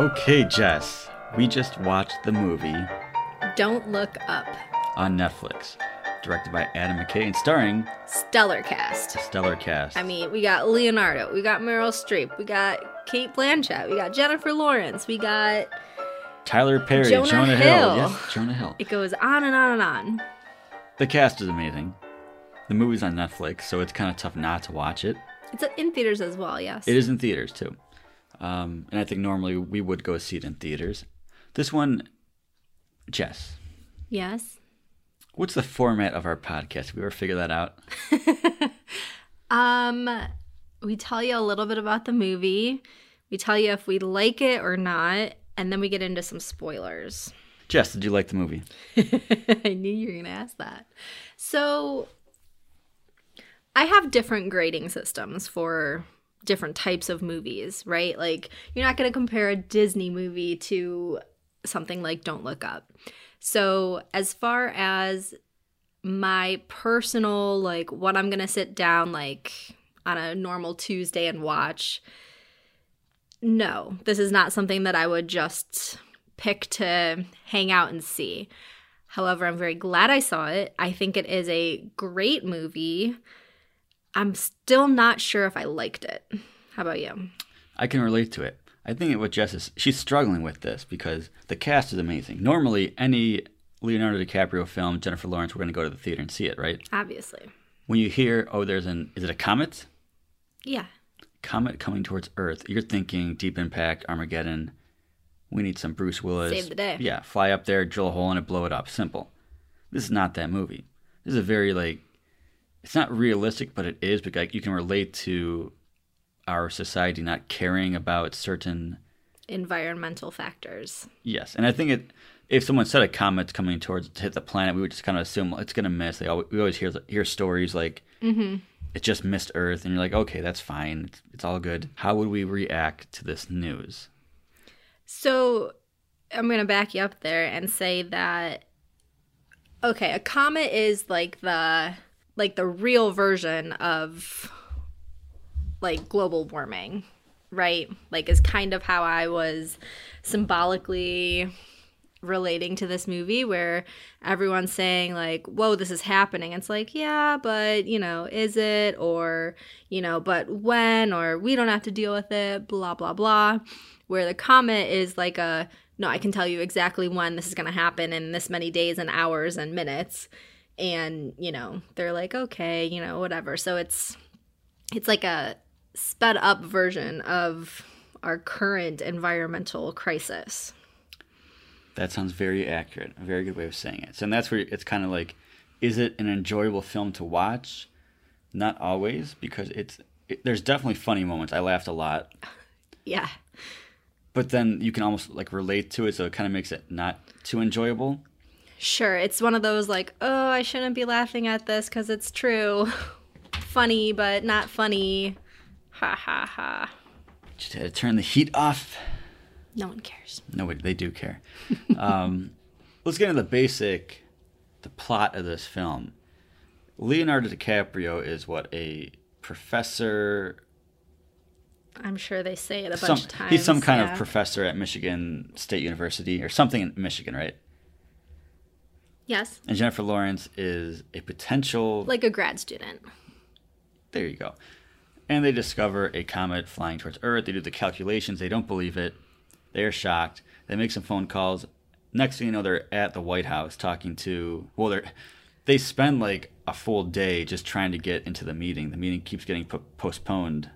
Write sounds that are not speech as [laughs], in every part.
Okay, Jess, we just watched the movie Don't Look Up. on Netflix, directed by Adam McKay and starring Stellar cast. stellar cast. I mean, we got Leonardo, we got Meryl Streep, we got Cate Blanchett, we got Jennifer Lawrence, we got. Tyler Perry, Jonah Jonah, Hill. Hill. Yes, Jonah Hill. It goes on and on and on. The cast is amazing. The movie's on Netflix, so it's kind of tough not to watch it. It's in theaters as well, yes. It is in theaters too, um, and I think normally we would go see it in theaters. This one, Jess, Yes. what's the format of our podcast? Have we ever figure that out? [laughs] Um, we tell you a little bit about the movie. We tell you if we like it or not, and then we get into some spoilers. Jess, did you like the movie? [laughs] I knew you were going to ask that. So, I have different grading systems for different types of movies, right? Like, you're not going to compare a Disney movie to something like Don't Look Up. So, as far as my personal, like, what I'm going to sit down, like, on a normal Tuesday and watch, no, this is not something that I would just pick to hang out and see. However, I'm very glad I saw it. I think it is a great movie. I'm still not sure if I liked it. How about you? I can relate to it. I think it what Jess is, she's struggling with this because the cast is amazing. Normally, any Leonardo DiCaprio film, Jennifer Lawrence, we're going to go to the theater and see it, right? Obviously. When you hear, oh, there's an, is it a comet? Yeah. Comet coming towards Earth. You're thinking Deep Impact, Armageddon. We need some Bruce Willis. Save the day. Yeah, fly up there, drill a hole in it, blow it up. Simple. This is not that movie. This is a very like, it's not realistic, but it is because like, you can relate to our society not caring about certain Environmental factors. Yes, and I think it. If someone said a comet's coming towards to hit the planet, we would just kind of assume it's going to miss. They always, we always hear hear stories like mm-hmm. it just missed Earth, and you're like, okay, that's fine, it's, it's all good. How would we react to this news? So I'm going to back you up there and say that okay, a comet is like the like the real version of like global warming, right? Like is kind of how I was symbolically relating to this movie where everyone's saying like whoa this is happening. It's like yeah but you know is it? Or you know but when? Or we don't have to deal with it blah blah blah. Where the comet is like a no i can tell you exactly when this is going to happen in this many days and hours and minutes and you know they're like okay you know whatever so it's it's like a sped up version of our current environmental crisis That sounds very accurate. A very good way of saying it. So, and that's where it's kind of like, is it an enjoyable film to watch? Not always, because it's it, there's definitely funny moments. I laughed a lot, [laughs] yeah but then you can almost like relate to it, so it kind of makes it not too enjoyable. Sure, it's one of those like, oh, I shouldn't be laughing at this because it's true. [laughs] funny, but not funny. Ha ha ha. Just had to turn the heat off. No one cares. No, they do care. [laughs] um, let's get into the basic, the plot of this film. Leonardo DiCaprio is what a professor. I'm sure they say it a bunch Some, of times. he's some kind yeah. of professor at Michigan State University or something in Michigan, right? Yes, And Jennifer Lawrence is a potential. like a grad student. There you go. And they discover a comet flying towards Earth. They do the calculations. They don't believe it. They're shocked. They make some phone calls. Next thing you know, they're at the White House talking to. Well, they're they spend like a full day just trying to get into the meeting. The meeting keeps getting po- postponed.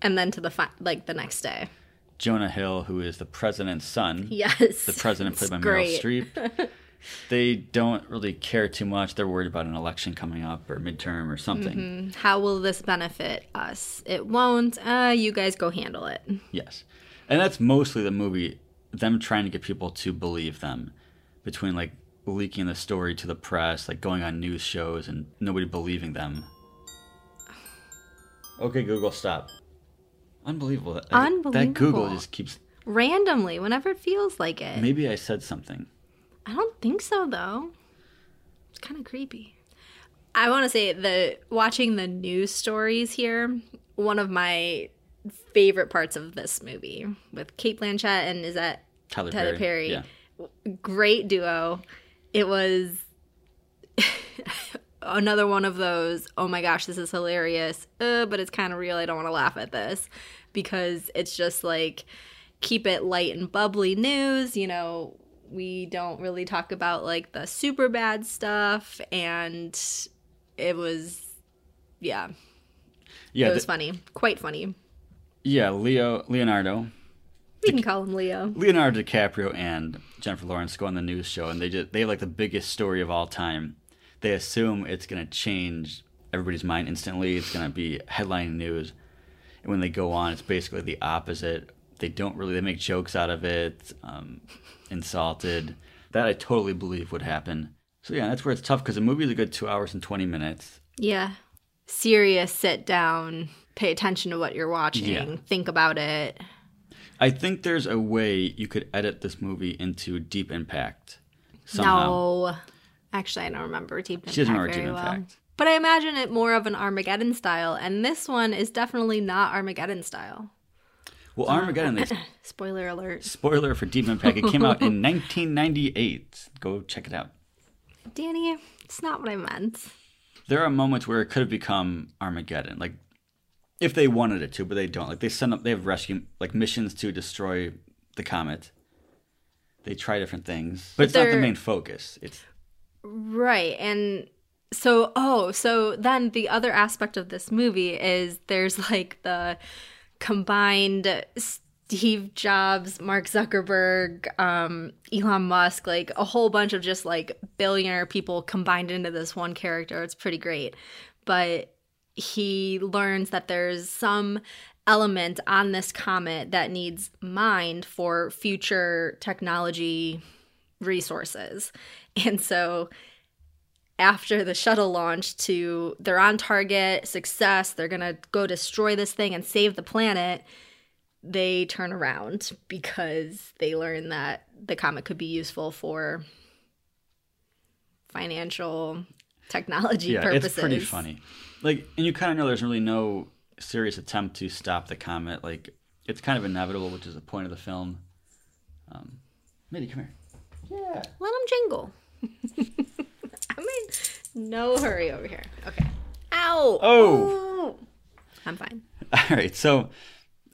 And then to the fi- like the next day. Jonah Hill, who is the president's son, Yes. the president played by Meryl. Streep. [laughs] they don't really care too much. They're worried about an election coming up or midterm or something. How will this benefit us? It won't. Uh, you guys go handle it. Yes. And that's mostly the movie, them trying to get people to believe them between like leaking the story to the press, like going on news shows and nobody believing them. Okay, Google, stop. Unbelievable. That, That Google just keeps. Randomly, whenever it feels like it. Maybe I said something. I don't think so though. It's kind of creepy. I want to say the watching the news stories here, one of my favorite parts of this movie with Cate Blanchett and is that Tyler, Tyler Perry. Yeah. great duo. It was [laughs] another one of those, oh my gosh, this is hilarious, uh, but it's kind of real. I don't want to laugh at this because it's just like keep it light and bubbly news. You know, we don't really talk about like the super bad stuff. And it was, yeah, Yeah. it was th- funny. Quite funny. yeah. Leo Leonardo. We can call him Leo. Leonardo DiCaprio and Jennifer Lawrence go on the news show, and they just they have like the biggest story of all time. They assume it's gonna change everybody's mind instantly. It's gonna be headline news, and when they go on, it's basically the opposite. They don't really. They make jokes out of it, um, insulted. That I totally believe would happen. So yeah, that's where it's tough because the movie is a good two hours and twenty minutes. Yeah. Serious, sit down, pay attention to what you're watching, Yeah. think about it. I think there's a way you could edit this movie into Deep Impact. Somehow. No. Actually, I don't remember Deep Impact She doesn't remember very Deep well. Impact. But I imagine it more of an Armageddon style, and this one is definitely not Armageddon style. Well, Armageddon, they [laughs] Spoiler alert. Spoiler for Deep Impact. It came out in [laughs] 1998. Go check it out. Danny, it's not what I meant. There are moments where it could have become Armageddon, like if they wanted it to, but they don't. Like they send up, they have rescue like missions to destroy the comet. They try different things, but, it's not the main focus. It's Right. And so, oh, so then the other aspect of this movie is there's like the combined Steve Jobs, Mark Zuckerberg, um, Elon Musk, like a whole bunch of just like billionaire people combined into this one character. It's pretty great. But he learns that there's some element on this comet that needs mined for future technology resources. [laughs] And so after the shuttle launch to they're on target, success, they're going to go destroy this thing and save the planet, they turn around because they learn that the comet could be useful for financial technology yeah, purposes. it's pretty funny. Like, and you kind of know there's really no serious attempt to stop the comet. Like, it's kind of inevitable, which is the point of the film. Um, Mitty, come here. Yeah. Let them jingle. [laughs] I'm in no hurry over here. Okay. Ow. Oh. Ooh. I'm fine. [laughs] All right. So,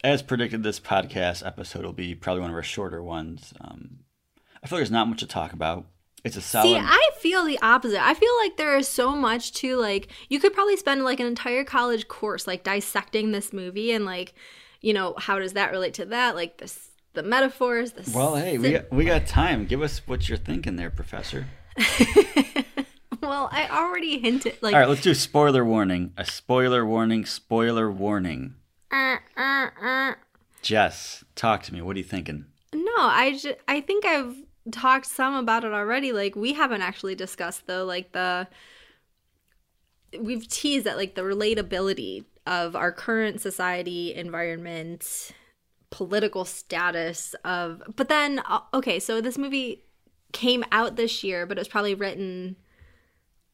as predicted, this podcast episode will be probably one of our shorter ones. Um, I feel like there's not much to talk about. It's a solid. See, I feel the opposite. I feel like there is so much to like. You could probably spend like an entire college course like dissecting this movie and like, you know, how does that relate to that? Like this, the metaphors. The well, hey, we got, we got time. Give us what you're thinking there, Professor. [laughs] well, I already hinted. Like, All right, let's do spoiler warning. A spoiler warning. Spoiler warning. uh, uh, uh. Jess, talk to me. What are you thinking? No, I just, I think I've talked some about it already. Like we haven't actually discussed though, like the we've teased that like the relatability of our current society, environment, political status of. But then, uh, okay, so this movie came out this year, but it was probably written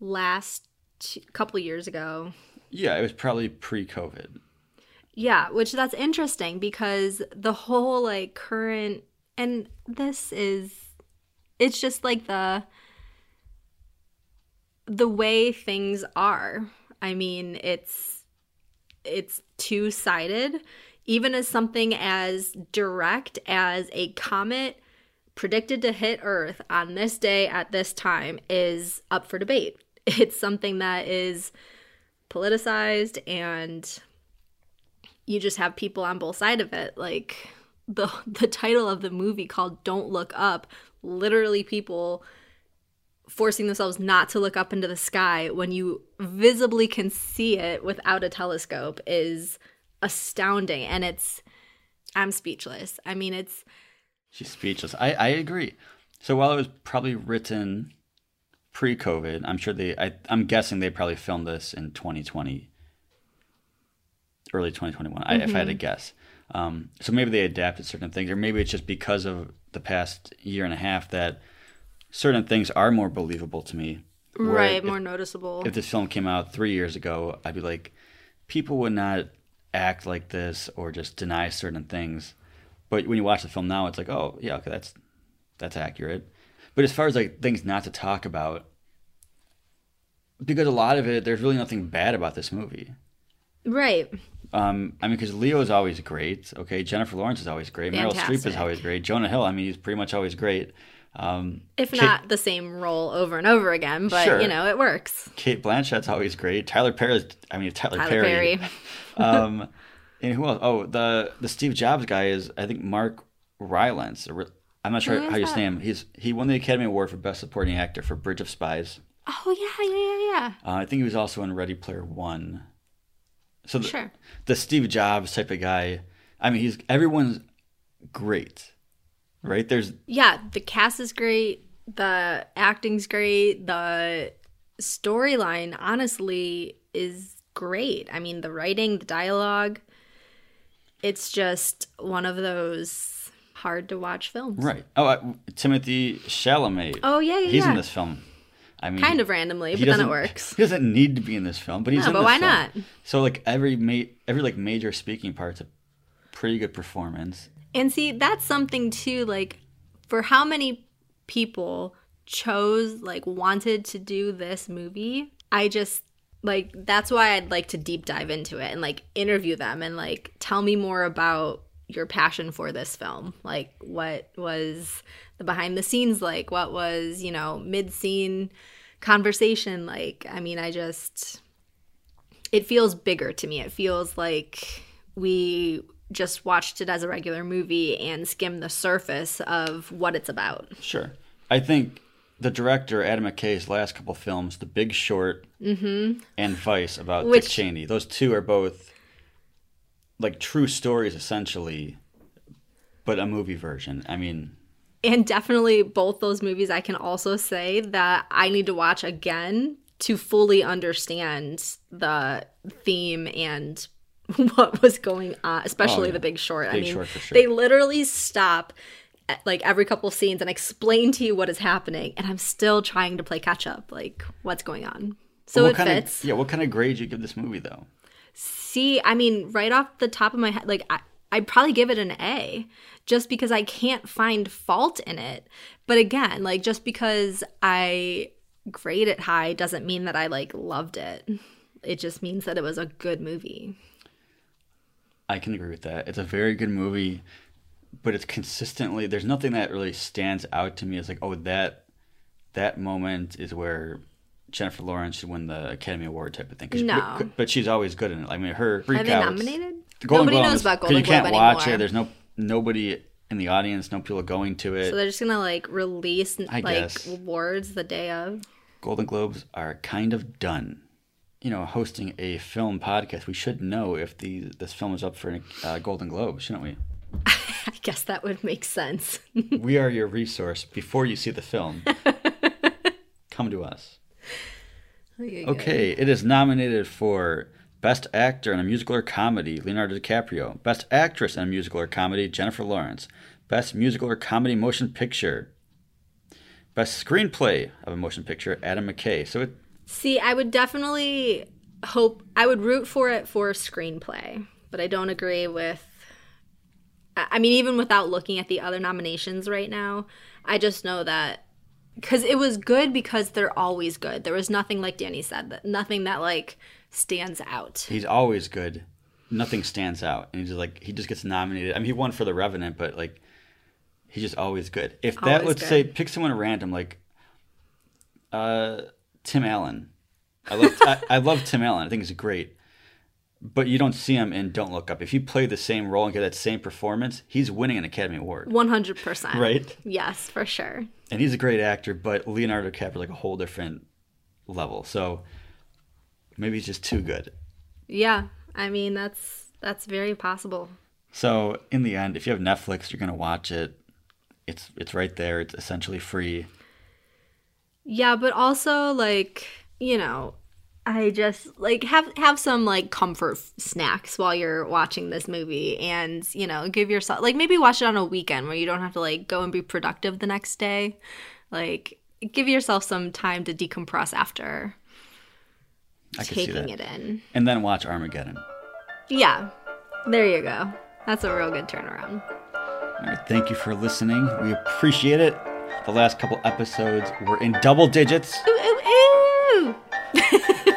last couple years ago. Yeah, it was probably pre-COVID. Yeah, which that's interesting because the whole like current and this is it's just like the the way things are. I mean, it's it's two-sided even as something as direct as a comet predicted to hit earth on this day at this time is up for debate. [laughs] It's something that is politicized and you just have people on both sides of it like [laughs] the the title of the movie called don't look up literally people forcing themselves not to look up into the sky when you visibly can see it without a telescope is astounding and it's i'm speechless i mean it's She's speechless. I, I agree. So while it was probably written pre-COVID, I'm sure they. I, I'm guessing they probably filmed this in 2020, early 2021. I, if I had to guess. Um, so maybe they adapted certain things, or maybe it's just because of the past year and a half that certain things are more believable to me. Right if- more noticeable if this film came out three years ago, I'd be like, people would not act like this or just deny certain things. But when you watch the film now, it's like, oh yeah, okay, that's that's accurate. But as far as like things not to talk about, because a lot of it, there's really nothing bad about this movie. Right. Um, I mean, because Leo is always great. Okay, Jennifer Lawrence is always great. Meryl Streep is always great. Jonah Hill, I mean, he's pretty much always great. Um, If Kate- not the same role over and over again, but Sure. you know, it works. Cate Blanchett's always great. Tyler Perry, I mean, Tyler, Tyler Perry. Perry. [laughs] um, [laughs] and who else? Oh, the the Steve Jobs guy is I think Mark Rylance. I'm not sure how you say him. He's he won the Academy Award for Best Supporting Actor for Bridge of Spies. Oh yeah, yeah, yeah, Uh, I think he was also in Ready Player One. So the. Sure. the Steve Jobs type of guy. I mean, he's everyone's great, right? There's Yeah, the cast is great. The acting's great. The storyline, honestly, is great. I mean, the writing, the dialogue. It's just one of those hard to watch films. right. Oh, uh, Timothée Chalamet. Oh yeah, yeah. he's yeah. in this film. I mean, Kind of randomly, but then it works. He doesn't need to be in this film, but he's No, in but why film. not? So like every ma- every like major speaking part's a pretty good performance. And see, that's something too, like for how many people chose, like, wanted to do this movie, I just like that's why I'd like to deep dive into it and like interview them and like tell me more about your passion for this film. Like, what was the behind the scenes like? What was, you know, mid scene conversation like? I mean, I just it feels bigger to me. It feels like we just watched it as a regular movie and skimmed the surface of what it's about. Sure. I think the director Adam McKay's last couple films, The Big Short and Vice, about Dick Mm-hmm. Cheney, those two are both like true stories essentially, but a movie version. I mean, And definitely both those movies I can also say that I need to watch again to fully understand the theme and [laughs] what was going on, especially Oh, yeah. the big short. I mean, Short for sure. they literally stop at, like every couple scenes and explain to you what is happening and I'm still trying to play catch up like what's going on. So it kind fits. of yeah, what kind of grade you give this movie though? See, I mean, right off the top of my head, like I, I'd probably give it an A, just because I can't find fault in it. But again, like just because I grade it high doesn't mean that I like loved it. It just means that it was a good movie. I can agree with that. It's a very good movie, but it's consistently there's nothing that really stands out to me as like, oh, that that moment is where Jennifer Lawrence should win the Academy Award type of thing. No. but, but she's always good in it. I mean, her. Are they nominated? The Golden Nobody Globe knows is- about Golden You can't Globe watch anymore. it. There's no nobody in the audience, no people going to it. So they're just gonna like release I like guess. awards the day of. Golden Globes are kind of done. You know, hosting a film podcast, we should know if the this film is up for a uh, Golden Globe, shouldn't we? [laughs] I guess that would make sense. we are your resource before you see the film. [laughs] Come to us. Okay, it is nominated for Best Actor in a Musical or Comedy, Leonardo DiCaprio. Best Actress in a Musical or Comedy, Jennifer Lawrence. Best Musical or Comedy Motion Picture. Best Screenplay of a Motion Picture, Adam McKay. So it, See, I would definitely hope I would root for it for screenplay, but I don't agree with. I I mean, even without looking at the other nominations right now, I just know that because it was good because they're always good. There was nothing like Danny said that nothing that like stands out. he's always good. Nothing stands out, and he's just like he just gets nominated. I mean, he won for The Revenant, but like he's just always good. If that, Always let's good. say, pick someone random like uh, Tim Allen. I love I, I love Tim Allen. I think he's great, but you don't see him in Don't Look Up. If you play the same role and get that same performance, he's winning an Academy Award, One hundred percent. right? Yes, for sure. And he's a great actor, but Leonardo DiCaprio like a whole different level. So maybe he's just too good. Yeah, I mean that's that's very possible. So in the end, if you have Netflix, you're gonna watch it. It's it's right there. It's essentially free. Yeah, but also like, you know, I just like have have some like comfort f- snacks while you're watching this movie and, you know, give yourself like maybe watch it on a weekend where you don't have to like go and be productive the next day. Like give yourself some time to decompress after I taking it in. And then watch Armageddon. Yeah. There you go. That's a real good turnaround. All right, thank you for listening. We appreciate it. The last couple episodes were in double digits. Ooh, ooh, ooh. [laughs]